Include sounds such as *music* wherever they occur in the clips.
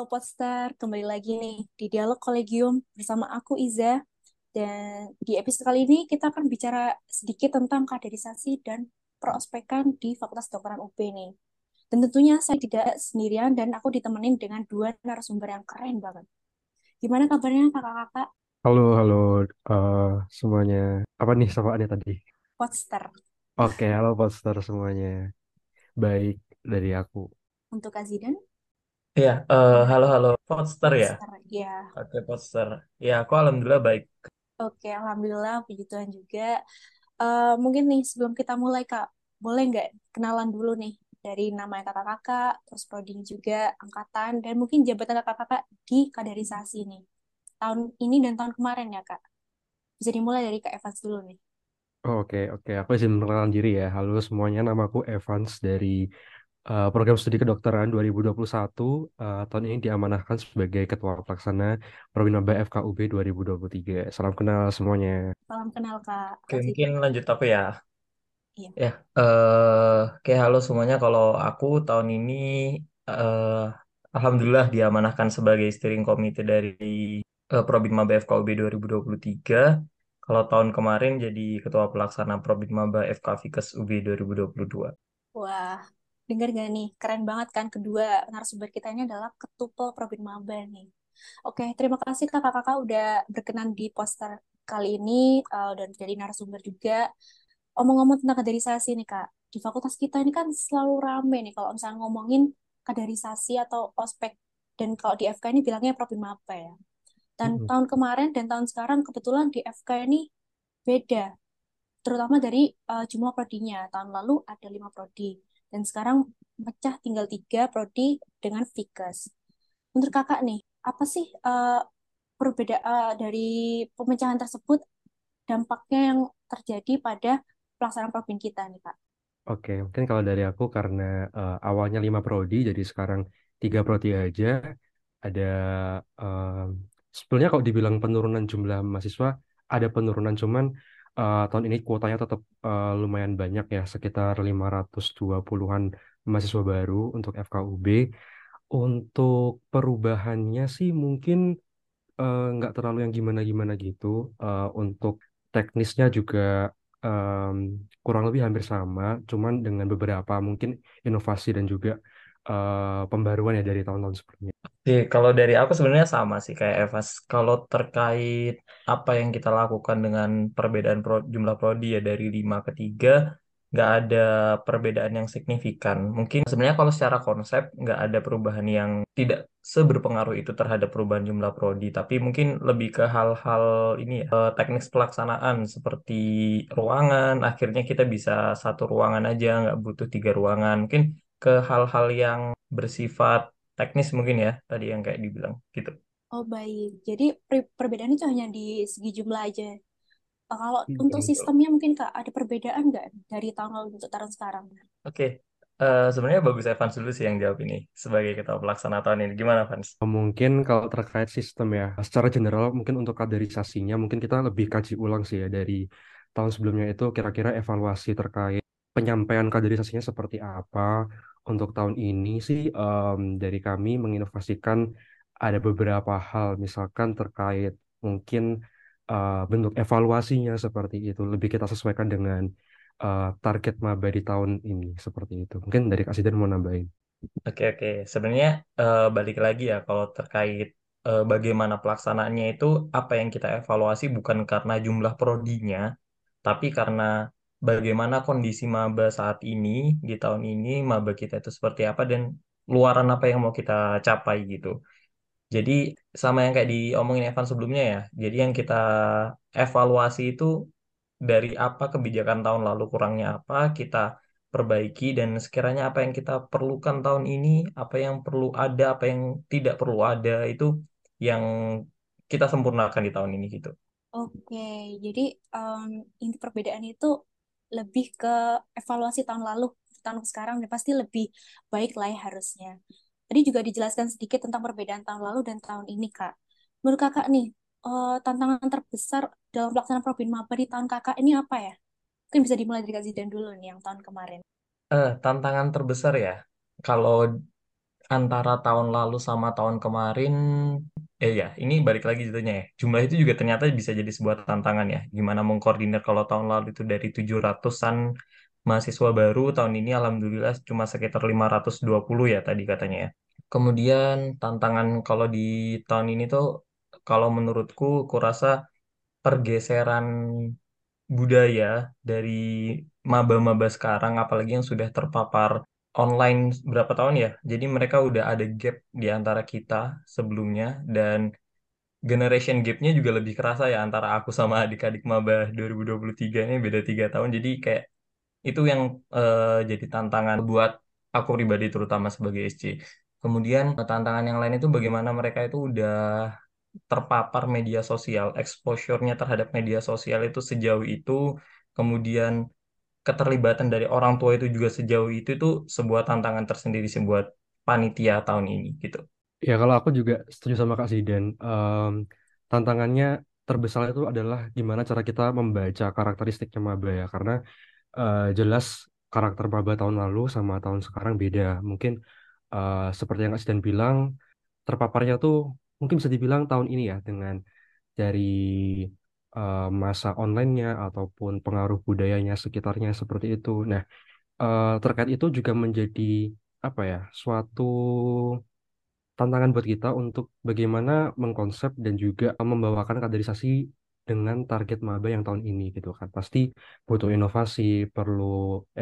Halo Podster, kembali lagi nih di Dialog Kolegium bersama aku Iza. Dan di episode kali ini kita akan bicara sedikit tentang kaderisasi dan prospekan di Fakultas Kedokteran UB nih. Dan tentunya saya tidak sendirian dan aku ditemenin dengan dua narasumber yang keren banget. Gimana kabarnya kakak-kakak? Halo, halo eh, semuanya. Apa nih sapaannya tadi? Podster Oke, halo poster semuanya. Baik dari aku. untuk Kak Zidan. Iya, eh, halo halo Podster ya. Podster, ya. Oke Podster. Ya, aku alhamdulillah baik. Oke, Alhamdulillah, puji Tuhan juga. Eh, mungkin nih sebelum kita mulai Kak, boleh nggak kenalan dulu nih dari nama kakak-kakak, terus prodinya juga, angkatan, dan mungkin jabatan kakak-kakak di kaderisasi nih. Tahun ini dan tahun kemarin ya Kak. Bisa dimulai dari Kak Evans dulu nih. Oke, oke. Aku izin memperkenalkan diri ya. Halo semuanya, namaku Evans dari eh, program studi kedokteran 2021. Eh, tahun ini diamanahkan sebagai Ketua Pelaksana Probinaba FKUB 2023. Salam kenal semuanya. Salam kenal Kak. Oke, mungkin lanjut aku ya. Iya. Ya, eh oke halo semuanya. Kalau aku tahun ini eh alhamdulillah diamanahkan sebagai steering committee dari eh, Probin Maba FKUB 2023. Kalau tahun kemarin jadi ketua pelaksana Probin Maba FK Fikes UB 2022. Wah, dengar gak nih? Keren banget kan kedua narasumber kita ini adalah Ketupel Probin Maba nih. Oke, terima kasih kakak-kakak udah berkenan di poster kali ini eh, dan jadi narasumber juga. Omong-ngomong tentang kaderisasi nih Kak, di fakultas kita ini kan selalu rame nih kalau misalnya ngomongin kaderisasi atau ospek. Dan kalau di FK ini bilangnya Probin Maba ya. Dan Mm-mm. tahun kemarin dan tahun sekarang kebetulan di FK ini beda terutama dari uh, jumlah prodinya. Tahun lalu ada lima prodi, dan sekarang pecah tinggal tiga prodi dengan Fikes. Menurut kakak nih, apa sih uh, perbedaan dari pemecahan tersebut, dampaknya yang terjadi pada pelaksanaan program kita nih kak? Oke, mungkin kalau dari aku karena eh, awalnya lima prodi, jadi sekarang tiga prodi aja. Ada eh, sebenarnya kalau dibilang penurunan jumlah mahasiswa, ada penurunan cuman eh, tahun ini kuotanya tetap eh, lumayan banyak ya, sekitar 520-an mahasiswa baru untuk FKUB. Untuk perubahannya sih mungkin eh, nggak terlalu yang gimana-gimana gitu. Eh, untuk teknisnya juga em, kurang lebih hampir sama, cuman dengan beberapa mungkin inovasi dan juga eh, pembaruan ya dari tahun-tahun sebelumnya. Oke, kalau dari aku sebenarnya sama sih kayak Evas. Kalau terkait apa yang kita lakukan dengan perbedaan pro- jumlah prodi ya dari 5 ke 3, nggak ada perbedaan yang signifikan. Mungkin sebenarnya kalau secara konsep nggak ada perubahan yang tidak seberpengaruh itu terhadap perubahan jumlah prodi, tapi mungkin lebih ke hal-hal ini ya, eh, teknis pelaksanaan seperti ruangan. Akhirnya kita bisa satu ruangan aja, nggak butuh tiga ruangan. Mungkin ke hal-hal yang bersifat teknis mungkin ya tadi yang kayak dibilang gitu. Oh baik, jadi per- perbedaannya itu hanya di segi jumlah aja. Uh, kalau Hmm. untuk Betul. sistemnya mungkin kak, ada perbedaan nggak dari tahun lalu untuk tahun sekarang? Oke, Eh, sebenarnya bagus Evans dulu sih yang jawab ini sebagai ketua pelaksana tahun ini. Gimana, Evans? Mungkin kalau terkait sistem ya, secara general mungkin untuk kaderisasinya mungkin kita lebih kaji ulang sih ya dari tahun sebelumnya itu kira-kira evaluasi terkait penyampaian kaderisasinya seperti apa. Untuk tahun ini sih em, dari kami menginovasikan ada beberapa hal misalkan terkait mungkin eh, bentuk evaluasinya seperti itu lebih kita sesuaikan dengan eh, target maba di tahun ini seperti itu. Mungkin dari Kak Sidan mau nambahin. Oke, oke. Sebenarnya eh, balik lagi ya kalau terkait eh, bagaimana pelaksanaannya itu apa yang kita evaluasi bukan karena jumlah prodinya, tapi karena bagaimana kondisi maba saat ini di tahun ini maba kita itu seperti apa dan luaran apa yang mau kita capai gitu. Jadi sama yang kayak diomongin Evan sebelumnya ya. Jadi yang kita evaluasi itu dari apa kebijakan tahun lalu kurangnya apa kita perbaiki dan sekiranya apa yang kita perlukan tahun ini, apa yang perlu ada, apa yang tidak perlu ada itu yang kita sempurnakan di tahun ini gitu. Oke, jadi em, inti perbedaan itu lebih ke evaluasi tahun lalu, tahun sekarang, dan pasti lebih baik lah ya harusnya. Tadi juga dijelaskan sedikit tentang perbedaan tahun lalu dan tahun ini, Kak. Menurut Kakak nih, eh, tantangan terbesar dalam pelaksanaan Probin Maba di tahun Kakak ini apa ya? Mungkin bisa dimulai dari Kak Zidan dulu nih, yang tahun kemarin. Eh, tantangan terbesar ya. Kalau antara tahun lalu sama tahun kemarin, eh ya, ini balik lagi ceritanya ya. Jumlah itu juga ternyata bisa jadi sebuah tantangan ya. Gimana mengkoordinir kalau tahun lalu itu dari 700-an mahasiswa baru, tahun ini alhamdulillah cuma sekitar 520 ya tadi katanya ya. Kemudian tantangan kalau di tahun ini tuh, kalau menurutku, kurasa pergeseran budaya dari maba-maba sekarang, apalagi yang sudah terpapar online berapa tahun ya. Jadi mereka udah ada gap di antara kita sebelumnya dan generation gapnya juga lebih kerasa ya antara aku sama adik-adik maba 2023 ini beda tiga tahun. Jadi kayak itu yang eh, jadi tantangan buat aku pribadi terutama sebagai SC. Kemudian eh, tantangan yang lain itu bagaimana mereka itu udah terpapar media sosial, exposure-nya terhadap media sosial itu sejauh itu, kemudian keterlibatan dari orang tua itu juga sejauh itu itu sebuah tantangan tersendiri sih buat panitia tahun ini gitu. Ya, kalau aku juga setuju sama Kak Ziden. Em, tantangannya terbesar itu adalah gimana cara kita membaca karakteristiknya maba ya. Karena eh, jelas karakter maba tahun lalu sama tahun sekarang beda. Mungkin eh, seperti yang Kak Ziden bilang, terpaparnya tuh mungkin bisa dibilang tahun ini ya dengan dari eh, masa online-nya ataupun pengaruh budayanya sekitarnya seperti itu. Nah, eh, terkait itu juga menjadi apa ya, suatu tantangan buat kita untuk bagaimana mengkonsep dan juga membawakan kaderisasi dengan target maba yang tahun ini gitu kan. Pasti butuh inovasi, perlu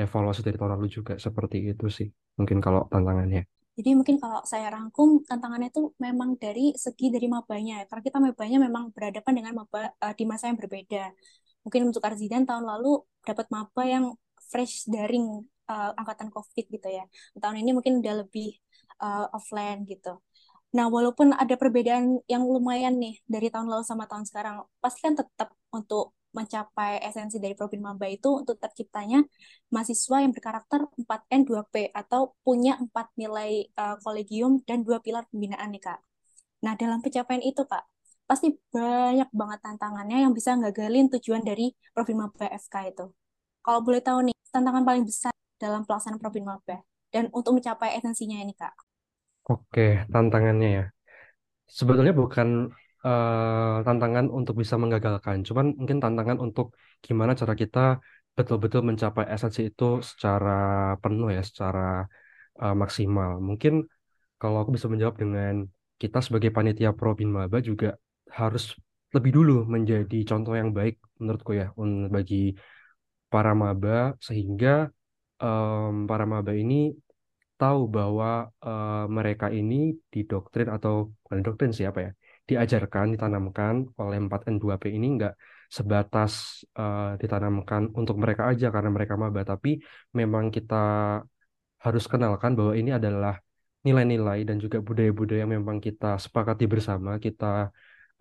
evaluasi dari tahun lalu juga seperti itu sih. Mungkin kalau tantangannya. Jadi mungkin kalau saya rangkum tantangannya itu memang dari segi dari mabanya, ya. karena kita mabanya memang berhadapan dengan maba uh, di masa yang berbeda. Mungkin untuk Arzidan tahun lalu dapat maba yang fresh daring uh, angkatan COVID gitu ya. Tahun ini mungkin udah lebih uh, offline gitu. Nah, walaupun ada perbedaan yang lumayan nih dari tahun lalu sama tahun sekarang, pasti kan tetap untuk mencapai esensi dari Probin Maba itu untuk terciptanya mahasiswa yang berkarakter 4N 2P atau punya empat nilai uh, kolegium dan dua pilar pembinaan nih Kak. Nah, dalam pencapaian itu Kak, pasti banyak banget tantangannya yang bisa ngagalin tujuan dari Probin Maba FK itu. Kalau boleh tahu nih, tantangan paling besar dalam pelaksanaan Probin Maba dan untuk mencapai esensinya ini Kak. Oke, tantangannya ya. Sebetulnya bukan eh, tantangan untuk bisa menggagalkan, cuman mungkin tantangan untuk gimana cara kita betul-betul mencapai esensi itu secara penuh ya, secara eh, maksimal. Mungkin kalau aku bisa menjawab dengan kita sebagai panitia Pro Bin Maba juga harus lebih dulu menjadi contoh yang baik menurutku ya bagi para maba sehingga em, para maba ini tahu bahwa eh, mereka ini didoktrin atau bukan doktrin siapa ya diajarkan ditanamkan oleh 4N2P ini enggak sebatas eh, ditanamkan untuk mereka aja karena mereka maba tapi memang kita harus kenalkan bahwa ini adalah nilai-nilai dan juga budaya-budaya yang memang kita sepakati bersama kita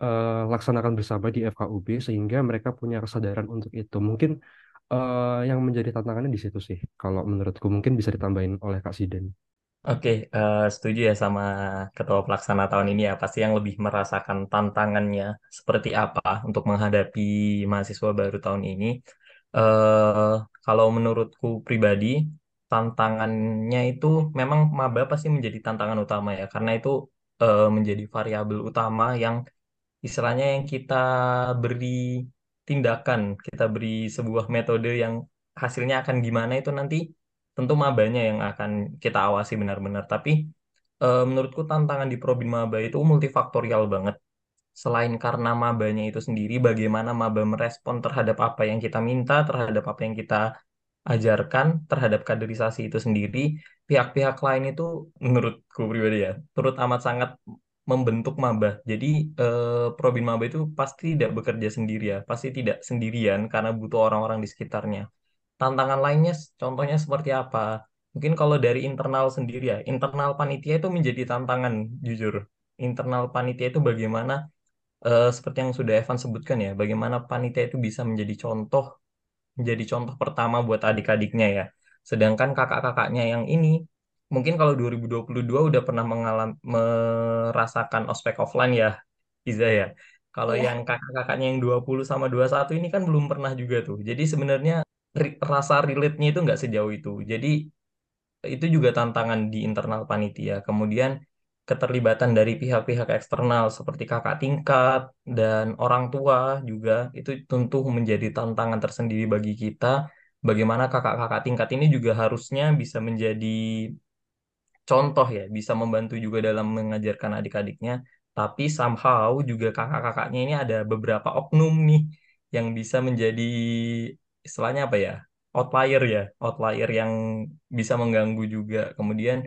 eh, laksanakan bersama di FKUB sehingga mereka punya kesadaran untuk itu mungkin eh, yang menjadi tantangannya di situ sih kalau menurutku mungkin bisa ditambahin oleh Kak Siden. Oke, eh, setuju ya sama ketua pelaksana tahun ini ya. Pasti yang lebih merasakan tantangannya seperti apa untuk menghadapi mahasiswa baru tahun ini. Eh, kalau menurutku pribadi, tantangannya itu memang maba pasti menjadi tantangan utama ya, karena itu eh, menjadi variabel utama yang istilahnya yang kita beri tindakan, kita beri sebuah metode yang hasilnya akan gimana itu nanti tentu mabanya yang akan kita awasi benar-benar. Tapi eh, menurutku tantangan di Probin Maba itu multifaktorial banget. Selain karena mabanya itu sendiri, bagaimana maba merespon terhadap apa yang kita minta, terhadap apa yang kita ajarkan, terhadap kaderisasi itu sendiri, pihak-pihak lain itu menurutku pribadi ya, turut amat sangat membentuk maba. Jadi eh, Probin Maba itu pasti tidak bekerja sendiri ya, pasti tidak sendirian karena butuh orang-orang di sekitarnya. Tantangan lainnya contohnya seperti apa? Mungkin kalau dari internal sendiri ya, internal panitia itu menjadi tantangan jujur. Internal panitia itu bagaimana eh, seperti yang sudah Evan sebutkan ya, bagaimana panitia itu bisa menjadi contoh menjadi contoh pertama buat adik-adiknya ya. Sedangkan kakak-kakaknya yang ini mungkin kalau 2022 udah pernah mengalami merasakan ospek offline ya, Iza ya. Kalau Iya. yang kakak-kakaknya yang 20 sama 21 ini kan belum pernah juga tuh. Jadi sebenarnya rasa relate-nya itu nggak sejauh itu. Jadi itu juga tantangan di internal panitia. Kemudian keterlibatan dari pihak-pihak eksternal seperti kakak tingkat dan orang tua juga itu tentu menjadi tantangan tersendiri bagi kita. Bagaimana kakak-kakak tingkat ini juga harusnya bisa menjadi contoh ya, bisa membantu juga dalam mengajarkan adik-adiknya. Tapi somehow juga kakak-kakaknya ini ada beberapa oknum nih yang bisa menjadi istilahnya apa ya? Outlier ya, outlier yang bisa mengganggu juga. Kemudian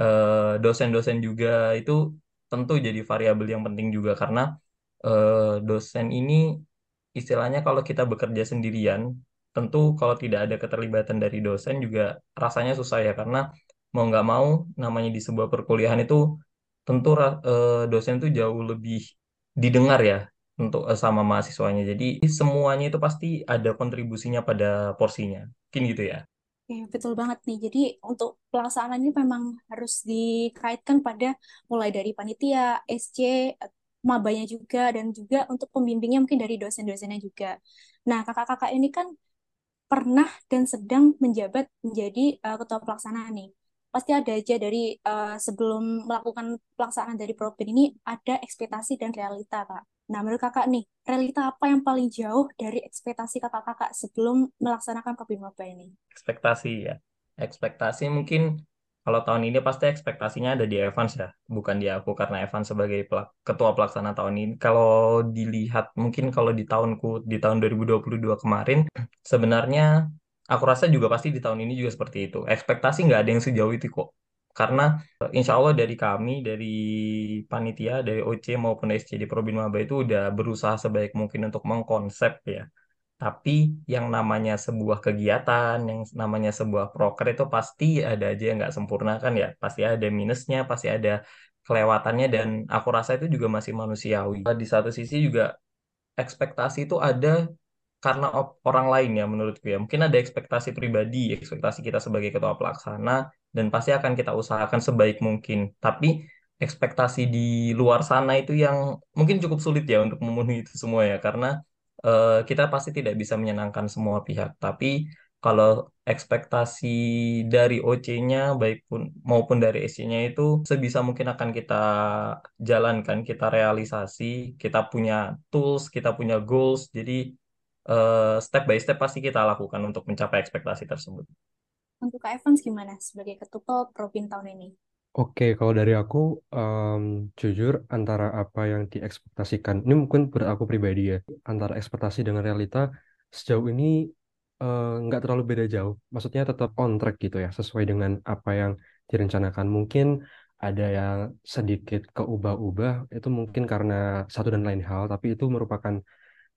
eh, dosen-dosen juga itu tentu jadi variabel yang penting juga karena eh, dosen ini istilahnya kalau kita bekerja sendirian, tentu kalau tidak ada keterlibatan dari dosen juga rasanya susah ya karena mau nggak mau namanya di sebuah perkuliahan itu tentu eh, dosen itu jauh lebih didengar ya untuk eh, sama mahasiswanya. Jadi semuanya itu pasti ada kontribusinya pada porsinya. Mungkin gitu ya. Oke, betul banget nih. Jadi untuk pelaksanaan ini memang harus dikaitkan pada mulai dari panitia, SC, mabanya juga, dan juga untuk pembimbingnya mungkin dari dosen-dosennya juga. Nah, kakak-kakak ini kan pernah dan sedang menjabat menjadi uh, ketua pelaksana nih. Pasti ada aja dari uh, sebelum melakukan pelaksanaan dari Probin ini ada ekspektasi dan realita, Kak. Nah, menurut kakak nih, realita apa yang paling jauh dari ekspektasi kakak-kakak sebelum melaksanakan Maba ini? Ekspektasi ya. Ekspektasi mungkin kalau tahun ini pasti ekspektasinya ada di Evans ya, bukan di aku karena Evans sebagai pelak- ketua pelaksana tahun ini. Kalau dilihat mungkin kalau di tahunku di tahun 2022 kemarin *clears throat* sebenarnya aku rasa juga pasti di tahun ini juga seperti itu. Ekspektasi nggak ada yang sejauh itu kok. Karena eh, insya Allah dari kami, dari panitia, dari OC maupun SC di Probin Maba itu udah berusaha sebaik mungkin untuk mengkonsep ya tapi yang namanya sebuah kegiatan, yang namanya sebuah proker itu pasti ada aja yang nggak sempurna kan ya. Pasti ada minusnya, pasti ada kelewatannya dan aku rasa itu juga masih manusiawi. Di satu sisi juga ekspektasi itu ada karena orang lain ya menurutku ya. Mungkin ada ekspektasi pribadi, ekspektasi kita sebagai ketua pelaksana dan pasti akan kita usahakan sebaik mungkin. Tapi ekspektasi di luar sana itu yang mungkin cukup sulit ya untuk memenuhi itu semua ya karena eh, kita pasti tidak bisa menyenangkan semua pihak. Tapi kalau ekspektasi dari OC-nya baik pun maupun dari SC-nya itu sebisa mungkin akan kita jalankan, kita realisasi, kita punya tools, kita punya goals. Jadi eh, step by step pasti kita lakukan untuk mencapai ekspektasi tersebut. Untuk Kak Evans gimana sebagai ketua Probin tahun ini? Oke, kalau dari aku, em, jujur antara apa yang diekspektasikan, ini mungkin buat aku pribadi ya, antara ekspektasi dengan realita sejauh ini eh, nggak terlalu beda jauh. Maksudnya tetap on track gitu ya, sesuai dengan apa yang direncanakan. Mungkin ada yang sedikit keubah-ubah, itu mungkin karena satu dan lain hal, tapi itu merupakan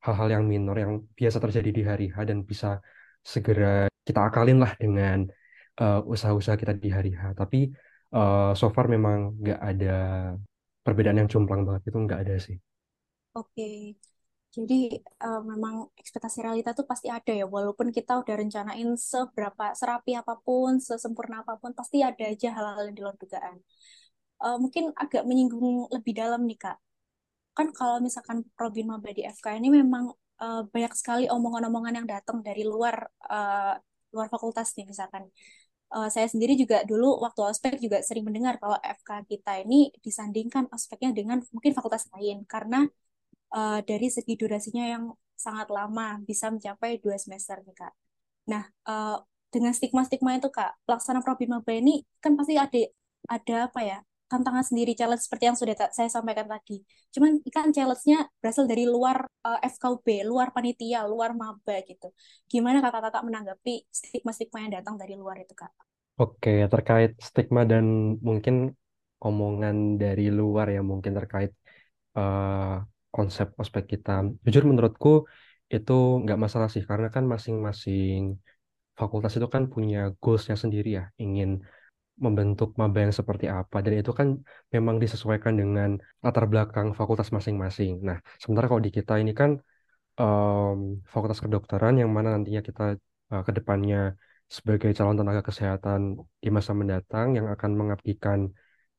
hal-hal yang minor yang biasa terjadi di hari H dan bisa segera kita akalin lah dengan eh, usaha-usaha kita di hari H. Tapi eh, so far memang nggak ada perbedaan yang jomplang banget itu nggak ada sih. Oke, jadi eh, memang ekspektasi realita tuh pasti ada ya, walaupun kita udah rencanain seberapa serapi apa pun, sesempurna apa pun, pasti ada aja hal-hal yang di luar dugaan. Eh, mungkin agak menyinggung lebih dalam nih Kak. Kan kalau misalkan Probin Maba di FK ini memang eh, banyak sekali omongan-omongan yang datang dari luar eh, luar fakultas nih misalkan. Eh, saya sendiri juga dulu waktu ospek juga sering mendengar kalau FK kita ini disandingkan ospeknya dengan mungkin fakultas lain karena eh, dari segi durasinya yang sangat lama, bisa mencapai dua semester nih Kak. Nah, eh, dengan stigma-stigma itu Kak, pelaksanaan Probim Maba ini kan pasti ada ada apa ya, tantangan sendiri, challenge seperti yang sudah saya sampaikan tadi. Cuman kan challenge-nya berasal dari luar eh, FKUB, luar panitia, luar maba gitu. Gimana kakak-kakak menanggapi stigma-stigma yang datang dari luar itu Kak? Oke, terkait stigma dan mungkin omongan dari luar yang mungkin terkait eh, konsep ospek kita. Jujur menurutku itu nggak masalah sih, karena kan masing-masing fakultas itu kan punya goals-nya sendiri ya, ingin membentuk maba yang seperti apa, dan itu kan memang disesuaikan dengan latar belakang fakultas masing-masing. Nah, sementara kalau di kita ini kan em, fakultas kedokteran yang mana nantinya kita eh, ke sebagai calon tenaga kesehatan di masa mendatang yang akan mengabdikan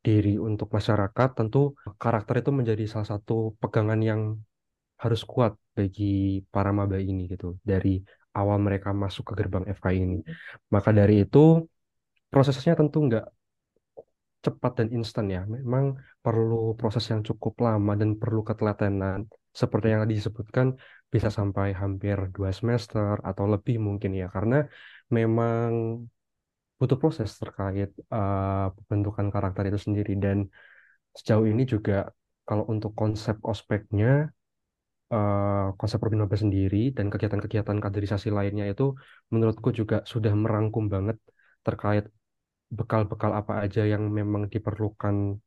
diri untuk masyarakat, tentu karakter itu menjadi salah satu pegangan yang harus kuat bagi para maba ini gitu dari awal mereka masuk ke gerbang FK ini. Maka dari itu prosesnya tentu nggak cepat dan instan ya. Memang perlu proses yang cukup lama dan perlu ketelatenan. Seperti yang tadi disebutkan, bisa sampai hampir dua semester atau lebih mungkin ya. Karena memang butuh proses terkait uh, pembentukan karakter itu sendiri. Dan sejauh ini juga kalau untuk konsep ospeknya, uh, konsep Robin Maba sendiri dan kegiatan-kegiatan kaderisasi lainnya itu menurutku juga sudah merangkum banget terkait bekal-bekal apa aja yang memang diperlukan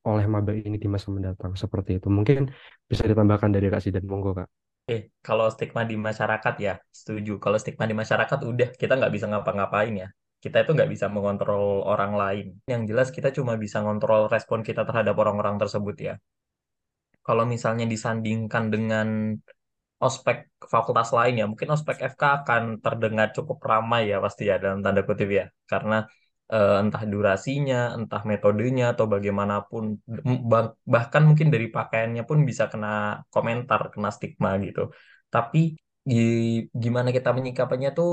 oleh maba ini di masa mendatang seperti itu. Mungkin bisa ditambahkan dari Kak Sidan, monggo Kak. Eh, kalau stigma di masyarakat ya, setuju. Kalau stigma di masyarakat udah kita nggak bisa ngapa-ngapain ya. Kita itu nggak bisa mengontrol orang lain. Yang jelas kita cuma bisa ngontrol respon kita terhadap orang-orang tersebut ya. Kalau misalnya disandingkan dengan ospek fakultas lain ya, mungkin ospek FK akan terdengar cukup ramai ya pasti ya dalam tanda kutip ya. Karena eh, entah durasinya, entah metodenya atau bagaimanapun bahkan mungkin dari pakaiannya pun bisa kena komentar, kena stigma gitu. Tapi gimana kita menyikapinya tuh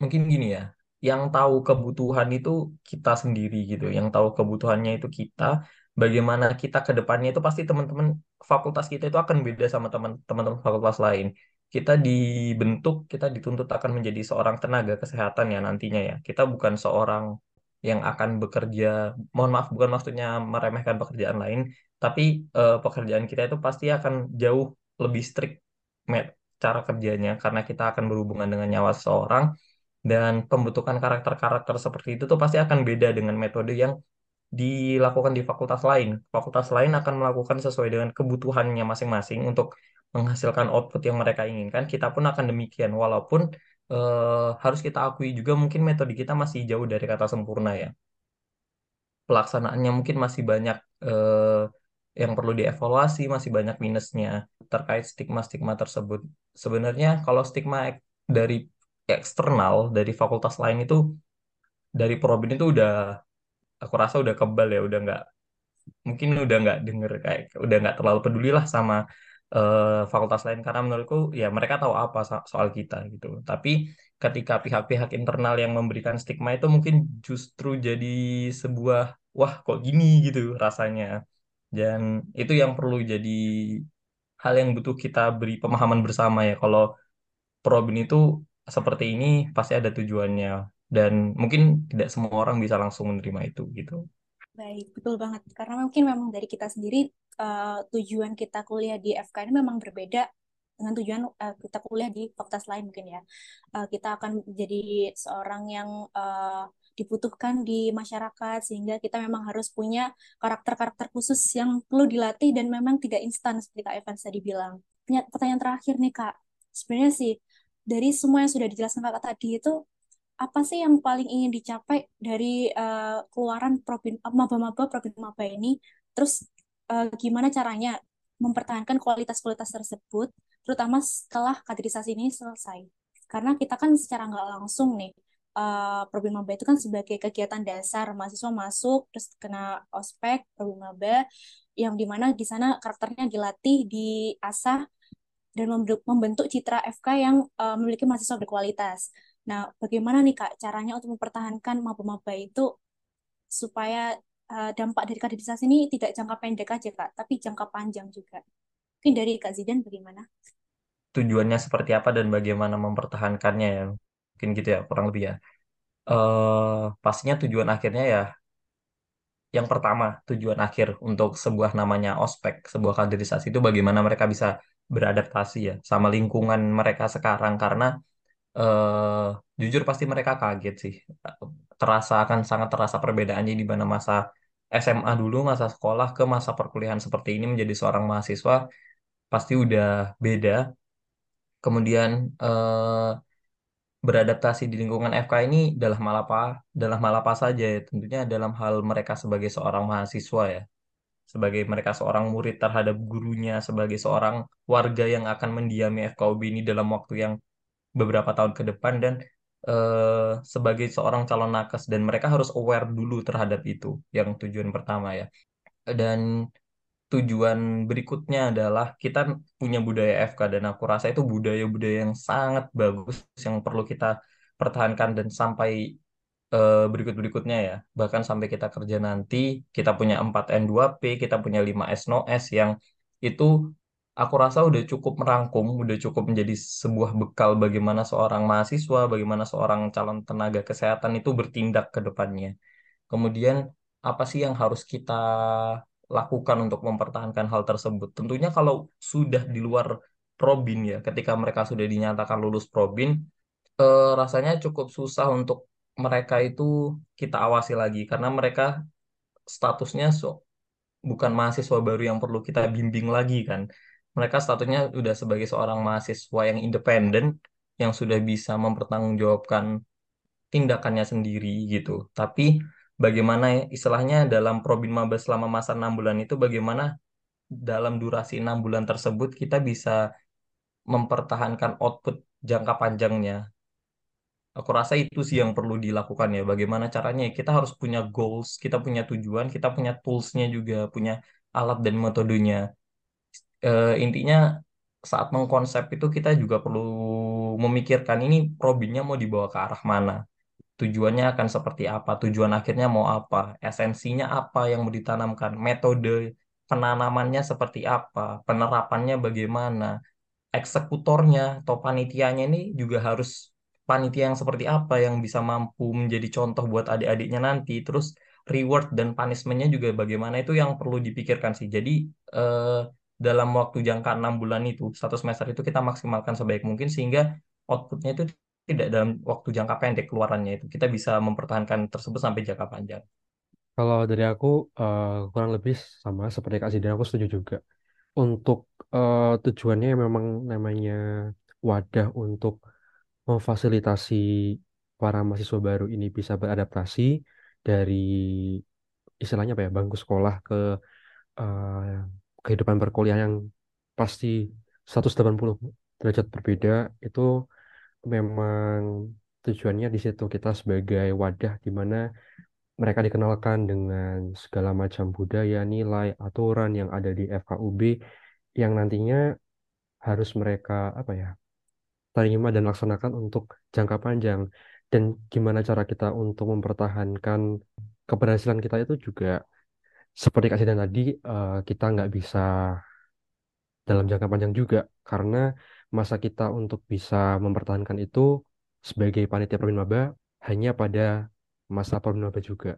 mungkin gini ya. Yang tahu kebutuhan itu kita sendiri gitu. Yang tahu kebutuhannya itu kita. Bagaimana kita ke depannya itu pasti teman-teman fakultas kita itu akan beda sama teman-teman fakultas lain kita dibentuk, kita dituntut akan menjadi seorang tenaga kesehatan ya nantinya ya. Kita bukan seorang yang akan bekerja, mohon maaf bukan maksudnya meremehkan pekerjaan lain, tapi uh, pekerjaan kita itu pasti akan jauh lebih strict cara kerjanya karena kita akan berhubungan dengan nyawa seseorang dan pembentukan karakter-karakter seperti itu tuh pasti akan beda dengan metode yang dilakukan di fakultas lain. Fakultas lain akan melakukan sesuai dengan kebutuhannya masing-masing untuk menghasilkan output yang mereka inginkan. Kita pun akan demikian, walaupun eh, harus kita akui juga mungkin metode kita masih jauh dari kata sempurna ya. Pelaksanaannya mungkin masih banyak eh, yang perlu dievaluasi, masih banyak minusnya terkait stigma-stigma tersebut. Sebenarnya kalau stigma dari eksternal, dari fakultas lain itu, dari Probin itu udah, aku rasa udah kebal ya, udah nggak, mungkin udah nggak denger kayak, udah nggak terlalu peduli lah sama uh, fakultas lain karena menurutku ya mereka tahu apa so soal kita gitu. Tapi ketika pihak-pihak internal yang memberikan stigma itu mungkin justru jadi sebuah wah kok gini gitu rasanya. Dan itu yang perlu jadi hal yang butuh kita beri pemahaman bersama ya. Kalau Probin itu seperti ini pasti ada tujuannya dan mungkin tidak semua orang bisa langsung menerima itu gitu. Baik, betul banget. Karena mungkin memang dari kita sendiri uh, tujuan kita kuliah di FK ini memang berbeda dengan tujuan uh, kita kuliah di fakultas lain mungkin ya. Uh, kita akan menjadi seorang yang uh, dibutuhkan di masyarakat sehingga kita memang harus punya karakter-karakter khusus yang perlu dilatih dan memang tidak instan seperti Kak Evan tadi bilang. Pertanyaan terakhir nih Kak, sebenarnya sih dari semua yang sudah dijelaskan Kak tadi itu apa sih yang paling ingin dicapai dari uh, keluaran Probin maba-maba Probin Maba ini? Terus uh, gimana caranya mempertahankan kualitas-kualitas tersebut, terutama setelah kaderisasi ini selesai? Karena kita kan secara nggak langsung nih, uh, Probin Maba itu kan sebagai kegiatan dasar mahasiswa masuk, terus kena ospek Probin Maba, yang di mana di sana karakternya dilatih, diasah, dan membentuk citra FK yang uh, memiliki mahasiswa berkualitas. Nah, bagaimana nih Kak caranya untuk mempertahankan maba-maba itu supaya uh, dampak dari kaderisasi ini tidak jangka pendek aja Kak, tapi jangka panjang juga. Mungkin dari Kak Zidan bagaimana? Tujuannya seperti apa dan bagaimana mempertahankannya ya. Mungkin gitu ya, kurang lebih ya. Uh, pastinya tujuan akhirnya ya yang pertama, tujuan akhir untuk sebuah namanya ospek, sebuah kaderisasi itu bagaimana mereka bisa beradaptasi ya sama lingkungan mereka sekarang karena uh, jujur pasti mereka kaget sih. Terasa akan sangat terasa perbedaannya di mana masa SMA dulu, masa sekolah ke masa perkuliahan seperti ini menjadi seorang mahasiswa pasti udah beda. Kemudian uh, beradaptasi di lingkungan FK ini dalam hal apa? Dalam saja ya? Tentunya dalam hal mereka sebagai seorang mahasiswa ya. Sebagai mereka seorang murid terhadap gurunya, sebagai seorang warga yang akan mendiami FKUB ini dalam waktu yang beberapa tahun ke depan dan uh, sebagai seorang calon nakes dan mereka harus aware dulu terhadap itu yang tujuan pertama ya dan tujuan berikutnya adalah kita punya budaya FK dan aku rasa itu budaya-budaya yang sangat bagus yang perlu kita pertahankan dan sampai eh, berikut-berikutnya ya. Bahkan sampai kita kerja nanti, kita punya 4N2P, kita punya 5S no S yang itu aku rasa udah cukup merangkum, udah cukup menjadi sebuah bekal bagaimana seorang mahasiswa, bagaimana seorang calon tenaga kesehatan itu bertindak ke depannya. Kemudian apa sih yang harus kita lakukan untuk mempertahankan hal tersebut? Tentunya kalau sudah di luar Probin ya, ketika mereka sudah dinyatakan lulus Probin, eh, rasanya cukup susah untuk mereka itu kita awasi lagi karena mereka statusnya so, bukan mahasiswa baru yang perlu kita bimbing lagi kan. Mereka statusnya sudah sebagai seorang mahasiswa yang independen yang sudah bisa mempertanggungjawabkan tindakannya sendiri gitu. Tapi bagaimana ya, istilahnya dalam Probin Maba selama masa enam bulan itu bagaimana dalam durasi enam bulan tersebut kita bisa mempertahankan output jangka panjangnya. Aku rasa itu sih yang perlu dilakukan ya. Bagaimana caranya? Kita harus punya goals, kita punya tujuan, kita punya toolsnya juga, punya alat dan metodenya. Eh, intinya saat mengkonsep itu kita juga perlu memikirkan ini probinnya mau dibawa ke arah mana. Tujuannya akan seperti apa, tujuan akhirnya mau apa, esensinya apa yang mau ditanamkan, metode penanamannya seperti apa, penerapannya bagaimana, eksekutornya atau panitianya ini juga harus panitia yang seperti apa yang bisa mampu menjadi contoh buat adik-adiknya nanti. Terus reward dan punishmentnya juga bagaimana itu yang perlu dipikirkan sih. Jadi eh, dalam waktu jangka enam bulan itu, satu semester itu kita maksimalkan sebaik mungkin sehingga outputnya itu tidak dalam waktu jangka pendek keluarannya itu. Kita bisa mempertahankan tersebut sampai jangka panjang. Kalau dari aku eh, kurang lebih sama seperti Kak Zidan, aku setuju juga. Untuk eh, tujuannya memang namanya wadah untuk memfasilitasi para mahasiswa baru ini bisa beradaptasi dari istilahnya apa ya bangku sekolah ke eh, kehidupan perkuliahan yang pasti 180 derajat berbeda itu memang tujuannya di situ kita sebagai wadah di mana mereka dikenalkan dengan segala macam budaya, nilai, aturan yang ada di FKUB yang nantinya harus mereka apa ya terima dan laksanakan untuk jangka panjang. Dan gimana cara kita untuk mempertahankan keberhasilan kita itu juga seperti Kak Zidan tadi eh, kita nggak bisa dalam jangka panjang juga karena masa kita untuk bisa mempertahankan itu sebagai panitia Probin Maba hanya pada masa Probin Maba juga.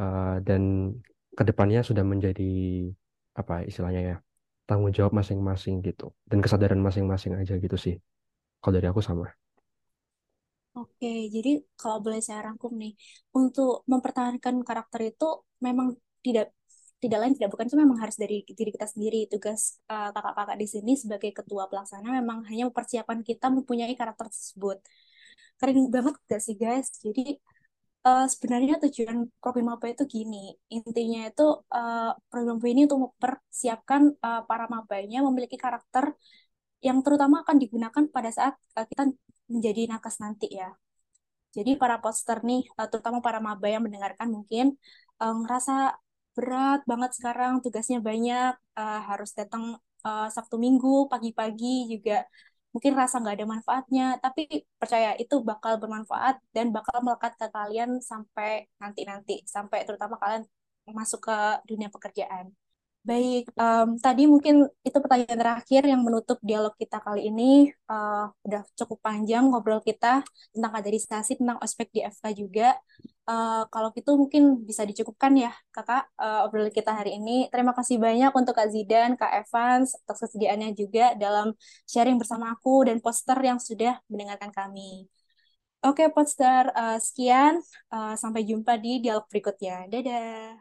Eh, dan ke depannya sudah menjadi apa istilahnya ya tanggung jawab masing-masing gitu. Dan kesadaran masing-masing aja gitu sih. Kalau dari aku sama. Oke, jadi kalau boleh saya rangkum nih, untuk mempertahankan karakter itu memang tidak tidak lain tidak bukan itu memang harus dari diri kita sendiri. Tugas uh, kakak-kakak di sini sebagai ketua pelaksana memang hanya mempersiapkan kita mempunyai karakter tersebut. Keren banget gak sih guys? Jadi uh, sebenarnya tujuan program maba itu gini intinya itu uh, program ini untuk mempersiapkan uh, para mabanya memiliki karakter yang terutama akan digunakan pada saat uh, kita menjadi nakas nanti ya jadi para poster nih uh, terutama para maba yang mendengarkan mungkin uh, ngerasa berat banget sekarang tugasnya banyak uh, harus datang uh, Sabtu Minggu pagi-pagi juga mungkin rasa nggak ada manfaatnya, tapi percaya itu bakal bermanfaat dan bakal melekat ke kalian sampai nanti-nanti, sampai terutama kalian masuk ke dunia pekerjaan. Baik, um, tadi mungkin itu pertanyaan terakhir yang menutup dialog kita kali ini. Uh, udah cukup panjang ngobrol kita tentang kaderisasi, tentang ospek di FK juga. Uh, kalau gitu mungkin bisa dicukupkan ya, kakak, uh, obrolan kita hari ini. Terima kasih banyak untuk Kak Zidan, Kak Evans, atas kesediaannya juga dalam sharing bersama aku dan poster yang sudah mendengarkan kami. Oke, poster, uh, sekian. Uh, sampai jumpa di dialog berikutnya. Dadah.